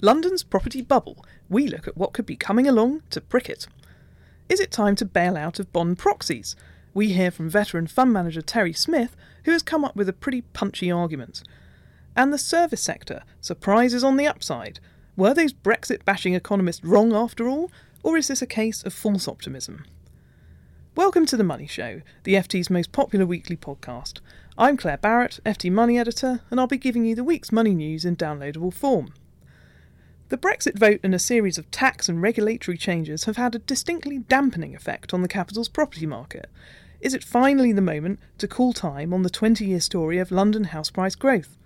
London's property bubble. We look at what could be coming along to prick it. Is it time to bail out of bond proxies? We hear from veteran fund manager Terry Smith, who has come up with a pretty punchy argument. And the service sector surprises on the upside. Were those Brexit bashing economists wrong after all, or is this a case of false optimism? Welcome to The Money Show, the FT's most popular weekly podcast. I'm Claire Barrett, FT Money Editor, and I'll be giving you the week's money news in downloadable form. The Brexit vote and a series of tax and regulatory changes have had a distinctly dampening effect on the capital's property market. Is it finally the moment to call time on the 20 year story of London house price growth?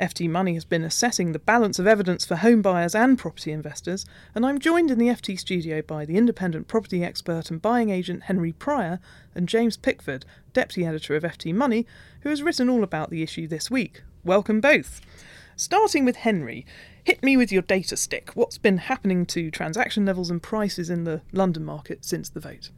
FT Money has been assessing the balance of evidence for home buyers and property investors, and I'm joined in the FT studio by the independent property expert and buying agent Henry Pryor and James Pickford, deputy editor of FT Money, who has written all about the issue this week. Welcome both. Starting with Henry, hit me with your data stick. What's been happening to transaction levels and prices in the London market since the vote?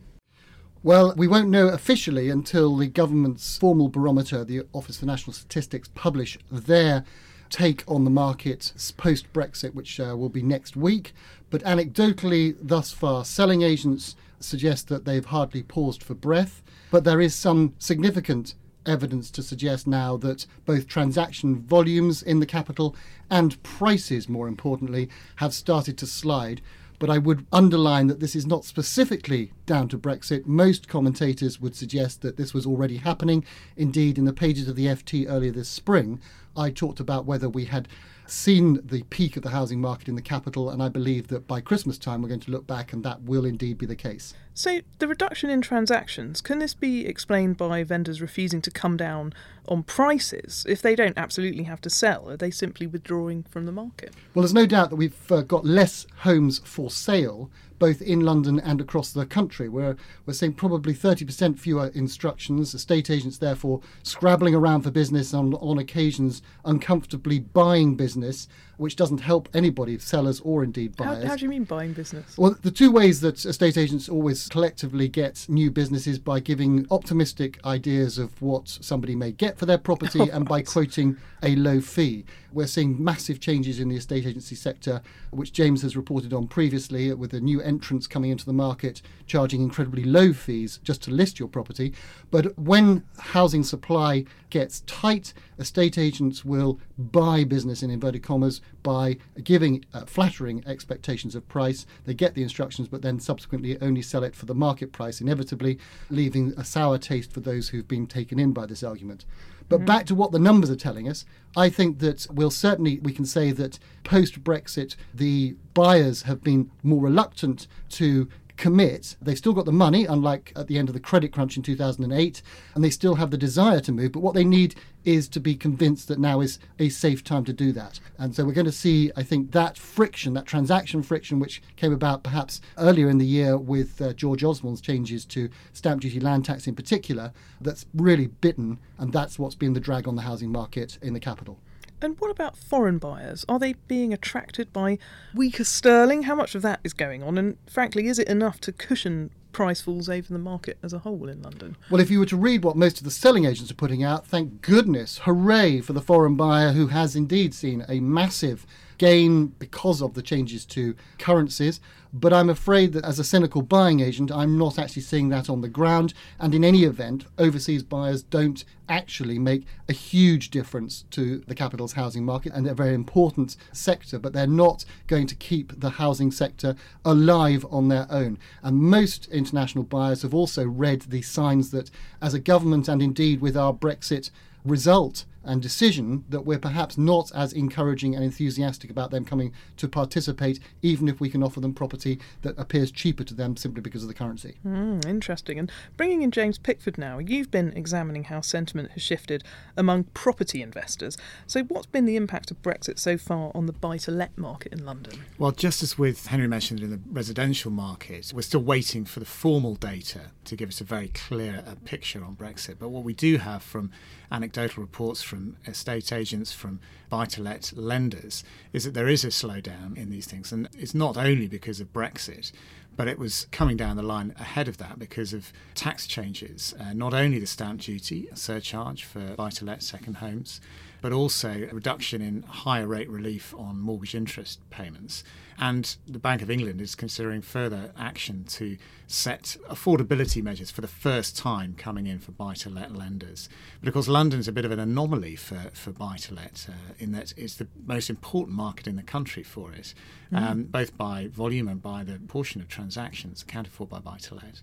Well, we won't know officially until the government's formal barometer, the Office for National Statistics, publish their take on the market post Brexit, which uh, will be next week. But anecdotally, thus far, selling agents suggest that they've hardly paused for breath. But there is some significant evidence to suggest now that both transaction volumes in the capital and prices, more importantly, have started to slide. But I would underline that this is not specifically down to Brexit. Most commentators would suggest that this was already happening. Indeed, in the pages of the FT earlier this spring, I talked about whether we had seen the peak of the housing market in the capital, and I believe that by Christmas time we're going to look back and that will indeed be the case. So, the reduction in transactions, can this be explained by vendors refusing to come down on prices? If they don't absolutely have to sell, are they simply withdrawing from the market? Well, there's no doubt that we've uh, got less homes for sale, both in London and across the country. We're, we're seeing probably 30% fewer instructions, estate agents therefore scrabbling around for business on, on occasions, uncomfortably buying business, which doesn't help anybody, sellers or indeed buyers. how do you mean buying business? Well, the two ways that estate agents always collectively get new businesses by giving optimistic ideas of what somebody may get for their property and by quoting a low fee. We're seeing massive changes in the estate agency sector, which James has reported on previously, with the new entrants coming into the market charging incredibly low fees just to list your property. But when housing supply gets tight, estate agents will buy business in inverted commas by giving uh, flattering expectations of price. They get the instructions, but then subsequently only sell it for the market price, inevitably leaving a sour taste for those who've been taken in by this argument. But back to what the numbers are telling us, I think that we'll certainly we can say that post Brexit the buyers have been more reluctant to commit. They've still got the money, unlike at the end of the credit crunch in 2008, and they still have the desire to move. But what they need is to be convinced that now is a safe time to do that. And so we're going to see, I think, that friction, that transaction friction, which came about perhaps earlier in the year with uh, George Osborne's changes to stamp duty land tax in particular, that's really bitten, and that's what's been the drag on the housing market in the capital. And what about foreign buyers? Are they being attracted by weaker sterling? How much of that is going on? And frankly, is it enough to cushion price falls over the market as a whole in London? Well, if you were to read what most of the selling agents are putting out, thank goodness, hooray for the foreign buyer who has indeed seen a massive gain because of the changes to currencies. But I'm afraid that as a cynical buying agent, I'm not actually seeing that on the ground. And in any event, overseas buyers don't actually make a huge difference to the capital's housing market and they're a very important sector, but they're not going to keep the housing sector alive on their own. And most international buyers have also read the signs that, as a government and indeed with our Brexit result, and decision that we're perhaps not as encouraging and enthusiastic about them coming to participate, even if we can offer them property that appears cheaper to them simply because of the currency. Mm, interesting. And bringing in James Pickford now, you've been examining how sentiment has shifted among property investors. So, what's been the impact of Brexit so far on the buy to let market in London? Well, just as with Henry mentioned in the residential market, we're still waiting for the formal data to give us a very clear uh, picture on Brexit. But what we do have from anecdotal reports from estate agents, from buy to let lenders, is that there is a slowdown in these things. And it's not only because of Brexit, but it was coming down the line ahead of that because of tax changes. Uh, not only the stamp duty surcharge for buy to let second homes, but also a reduction in higher rate relief on mortgage interest payments. And the Bank of England is considering further action to set affordability measures for the first time coming in for buy to let lenders. But of course, London's a bit of an anomaly for, for buy to let uh, in that it's the most important market in the country for it, mm. um, both by volume and by the portion of transactions accounted for by buy to let.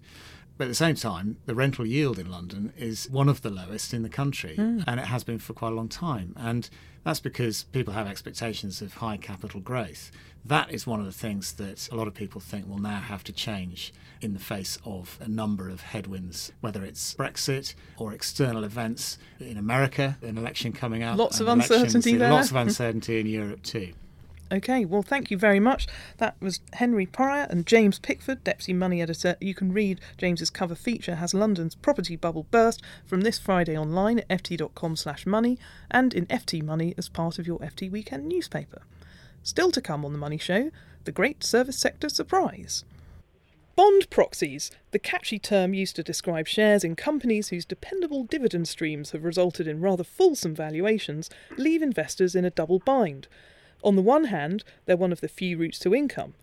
But at the same time, the rental yield in London is one of the lowest in the country, mm. and it has been for quite a long time. And that's because people have expectations of high capital growth. That is one of the things that a lot of people think will now have to change in the face of a number of headwinds, whether it's Brexit or external events in America, an election coming up. Lots of uncertainty there. Lots of uncertainty in Europe too. Okay, well, thank you very much. That was Henry Pryor and James Pickford, Deputy Money Editor. You can read James's cover feature has London's property bubble burst from this Friday online at ft.com slash money and in FT Money as part of your FT Weekend newspaper. Still to come on The Money Show, the great service sector surprise. Bond proxies, the catchy term used to describe shares in companies whose dependable dividend streams have resulted in rather fulsome valuations, leave investors in a double bind. On the one hand, they're one of the few routes to income.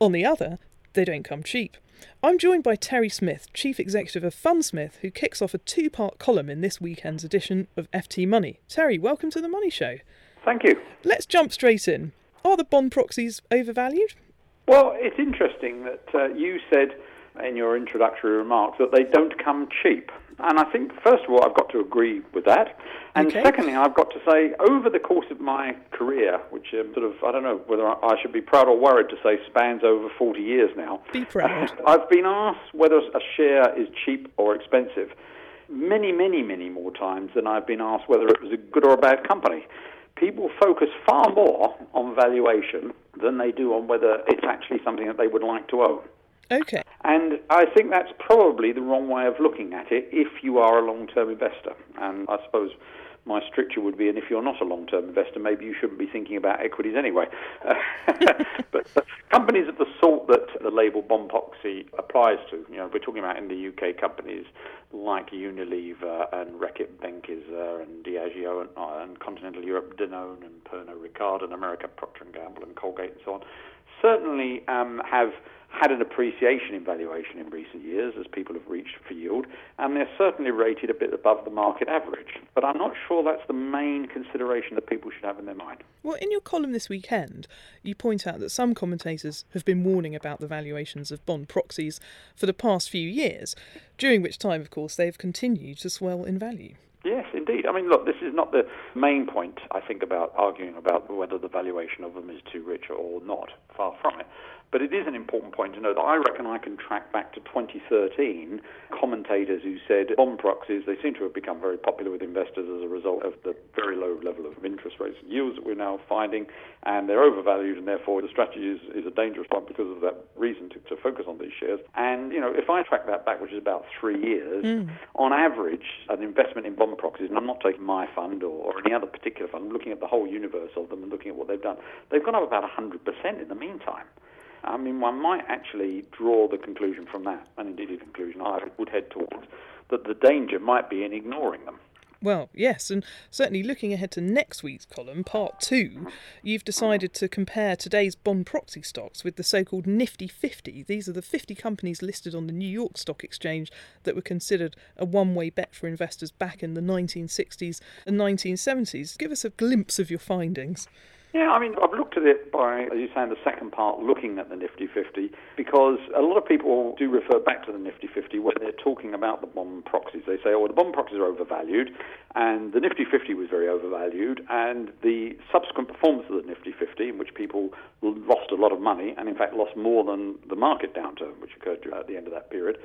On the other, they don't come cheap. I'm joined by Terry Smith, Chief Executive of Fundsmith, who kicks off a two part column in this weekend's edition of FT Money. Terry, welcome to the Money Show. Thank you. Let's jump straight in. Are the bond proxies overvalued? Well, it's interesting that uh, you said in your introductory remarks that they don't come cheap. And I think, first of all, I've got to agree with that. And okay. secondly, I've got to say, over the course of my career, which um, sort of, I don't know whether I should be proud or worried to say spans over 40 years now. Be proud. I've been asked whether a share is cheap or expensive many, many, many more times than I've been asked whether it was a good or a bad company. People focus far more on valuation than they do on whether it's actually something that they would like to own. Okay. And I think that's probably the wrong way of looking at it if you are a long term investor. And I suppose my stricture would be, and if you're not a long-term investor, maybe you shouldn't be thinking about equities anyway. but, companies of the sort that the label bond proxy applies to, you know, we're talking about in the UK companies like Unilever and Reckitt Benckiser and Diageo and, uh, and Continental Europe Danone and Pernod Ricard and America Procter and Gamble and Colgate and so on, certainly um, have had an appreciation in valuation in recent years as people have reached for yield, and they're certainly rated a bit above the market average. But I'm not sure that's the main consideration that people should have in their mind. Well, in your column this weekend, you point out that some commentators have been warning about the valuations of bond proxies for the past few years, during which time, of course, they've continued to swell in value. Yes, indeed. I mean, look, this is not the main point, I think, about arguing about whether the valuation of them is too rich or not. Far from it. But it is an important point to know that I reckon I can track back to 2013 commentators who said bond proxies, they seem to have become very popular with investors as a result of the very low level of interest rates and yields that we're now finding, and they're overvalued, and therefore the strategy is, is a dangerous one because of that reason to, to focus on these shares. And, you know, if I track that back, which is about three years, mm. on average, an investment in bond proxies, and I'm not taking my fund or, or any other particular fund, I'm looking at the whole universe of them and looking at what they've done, they've gone up about 100% in the meantime. I mean, one might actually draw the conclusion from that, and indeed a conclusion I would head towards, that the danger might be in ignoring them. Well, yes, and certainly looking ahead to next week's column, part two, you've decided to compare today's bond proxy stocks with the so called Nifty 50. These are the 50 companies listed on the New York Stock Exchange that were considered a one way bet for investors back in the 1960s and 1970s. Give us a glimpse of your findings. Yeah, I mean, I've looked at it by, as you say in the second part, looking at the Nifty 50, because a lot of people do refer back to the Nifty 50 when they're talking about the bond proxies. They say, oh, the bond proxies are overvalued, and the Nifty 50 was very overvalued, and the subsequent performance of the Nifty 50, in which people lost a lot of money, and in fact lost more than the market downturn, which occurred at the end of that period,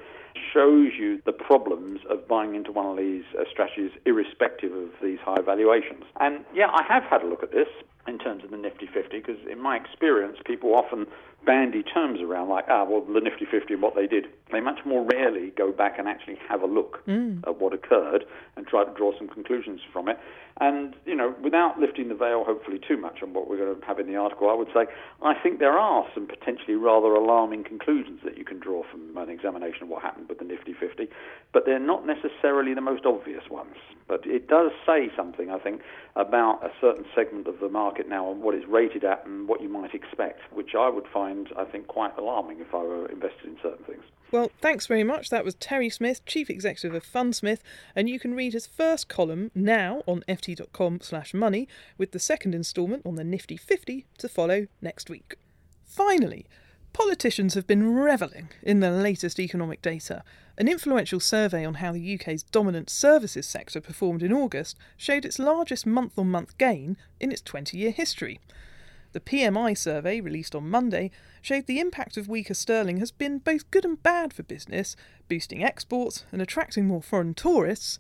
shows you the problems of buying into one of these uh, strategies irrespective of these high valuations. And yeah, I have had a look at this in terms of the Nifty 50 because, in my experience, people often bandy terms around like, ah, well, the Nifty 50 and what they did. They much more rarely go back and actually have a look mm. at what occurred and try to draw some conclusions from it. And, you know, without lifting the veil, hopefully, too much on what we're going to have in the article, I would say I think there are some potentially rather alarming conclusions that you can draw from an examination of what happened with the Nifty 50, but they're not necessarily the most obvious ones. But it does say something, I think, about a certain segment of the market now and what it's rated at and what you might expect, which I would find, I think, quite alarming if I were invested in certain things. Well, thanks very much. That was Terry Smith, Chief Executive of Fundsmith, and you can read his first column now on ft.com slash money, with the second instalment on the Nifty 50 to follow next week. Finally, politicians have been revelling in the latest economic data. An influential survey on how the UK's dominant services sector performed in August showed its largest month on month gain in its 20 year history. The PMI survey, released on Monday, showed the impact of weaker sterling has been both good and bad for business, boosting exports and attracting more foreign tourists.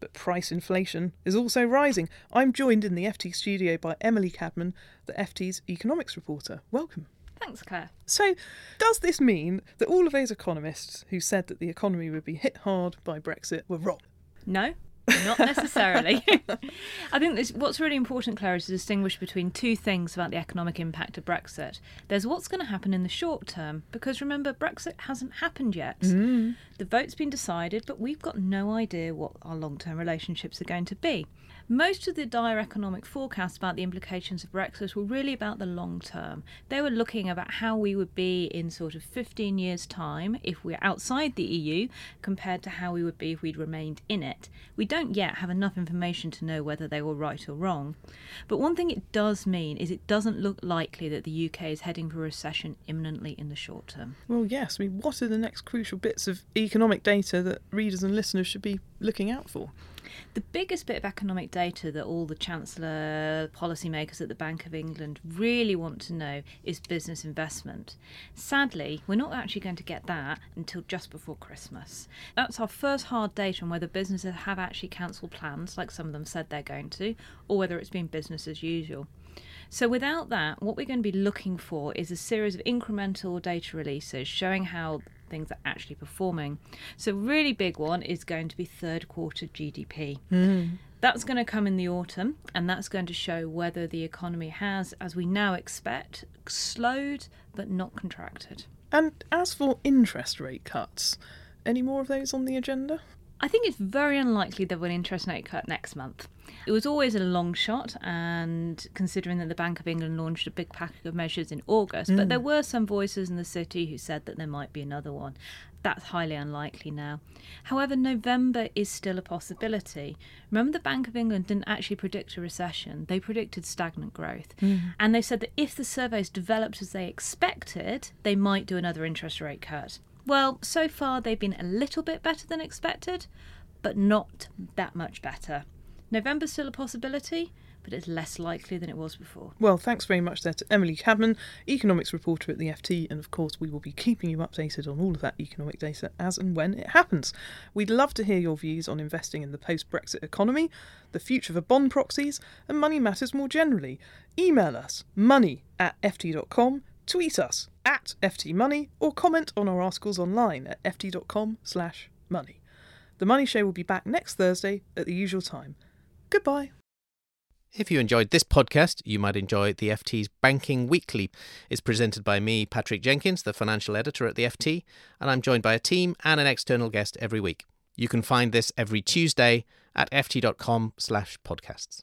But price inflation is also rising. I'm joined in the FT studio by Emily Cadman, the FT's economics reporter. Welcome. Thanks, Claire. So, does this mean that all of those economists who said that the economy would be hit hard by Brexit were wrong? No, not necessarily. I think this, what's really important, Claire, is to distinguish between two things about the economic impact of Brexit. There's what's going to happen in the short term, because remember, Brexit hasn't happened yet. Mm. The vote's been decided, but we've got no idea what our long term relationships are going to be. Most of the dire economic forecasts about the implications of Brexit were really about the long term. They were looking about how we would be in sort of 15 years' time if we're outside the EU compared to how we would be if we'd remained in it. We don't yet have enough information to know whether they were right or wrong. But one thing it does mean is it doesn't look likely that the UK is heading for a recession imminently in the short term. Well, yes. I mean, what are the next crucial bits of economic data that readers and listeners should be looking out for? The biggest bit of economic data that all the Chancellor policymakers at the Bank of England really want to know is business investment. Sadly, we're not actually going to get that until just before Christmas. That's our first hard data on whether businesses have actually cancelled plans, like some of them said they're going to, or whether it's been business as usual. So, without that, what we're going to be looking for is a series of incremental data releases showing how things are actually performing. So, really big one is going to be third quarter GDP. Mm. That's going to come in the autumn, and that's going to show whether the economy has, as we now expect, slowed but not contracted. And as for interest rate cuts, any more of those on the agenda? I think it's very unlikely that we'll interest rate cut next month. It was always a long shot, and considering that the Bank of England launched a big package of measures in August, mm. but there were some voices in the city who said that there might be another one. That's highly unlikely now. However, November is still a possibility. Remember, the Bank of England didn't actually predict a recession, they predicted stagnant growth. Mm. And they said that if the surveys developed as they expected, they might do another interest rate cut. Well, so far they've been a little bit better than expected, but not that much better. November's still a possibility, but it's less likely than it was before. Well, thanks very much there to Emily Cadman, economics reporter at the FT, and of course, we will be keeping you updated on all of that economic data as and when it happens. We'd love to hear your views on investing in the post Brexit economy, the future for bond proxies, and money matters more generally. Email us money at ft.com tweet us at ftmoney or comment on our articles online at ft.com slash money. The Money Show will be back next Thursday at the usual time. Goodbye. If you enjoyed this podcast, you might enjoy the FT's Banking Weekly. It's presented by me, Patrick Jenkins, the financial editor at the FT, and I'm joined by a team and an external guest every week. You can find this every Tuesday at ft.com slash podcasts.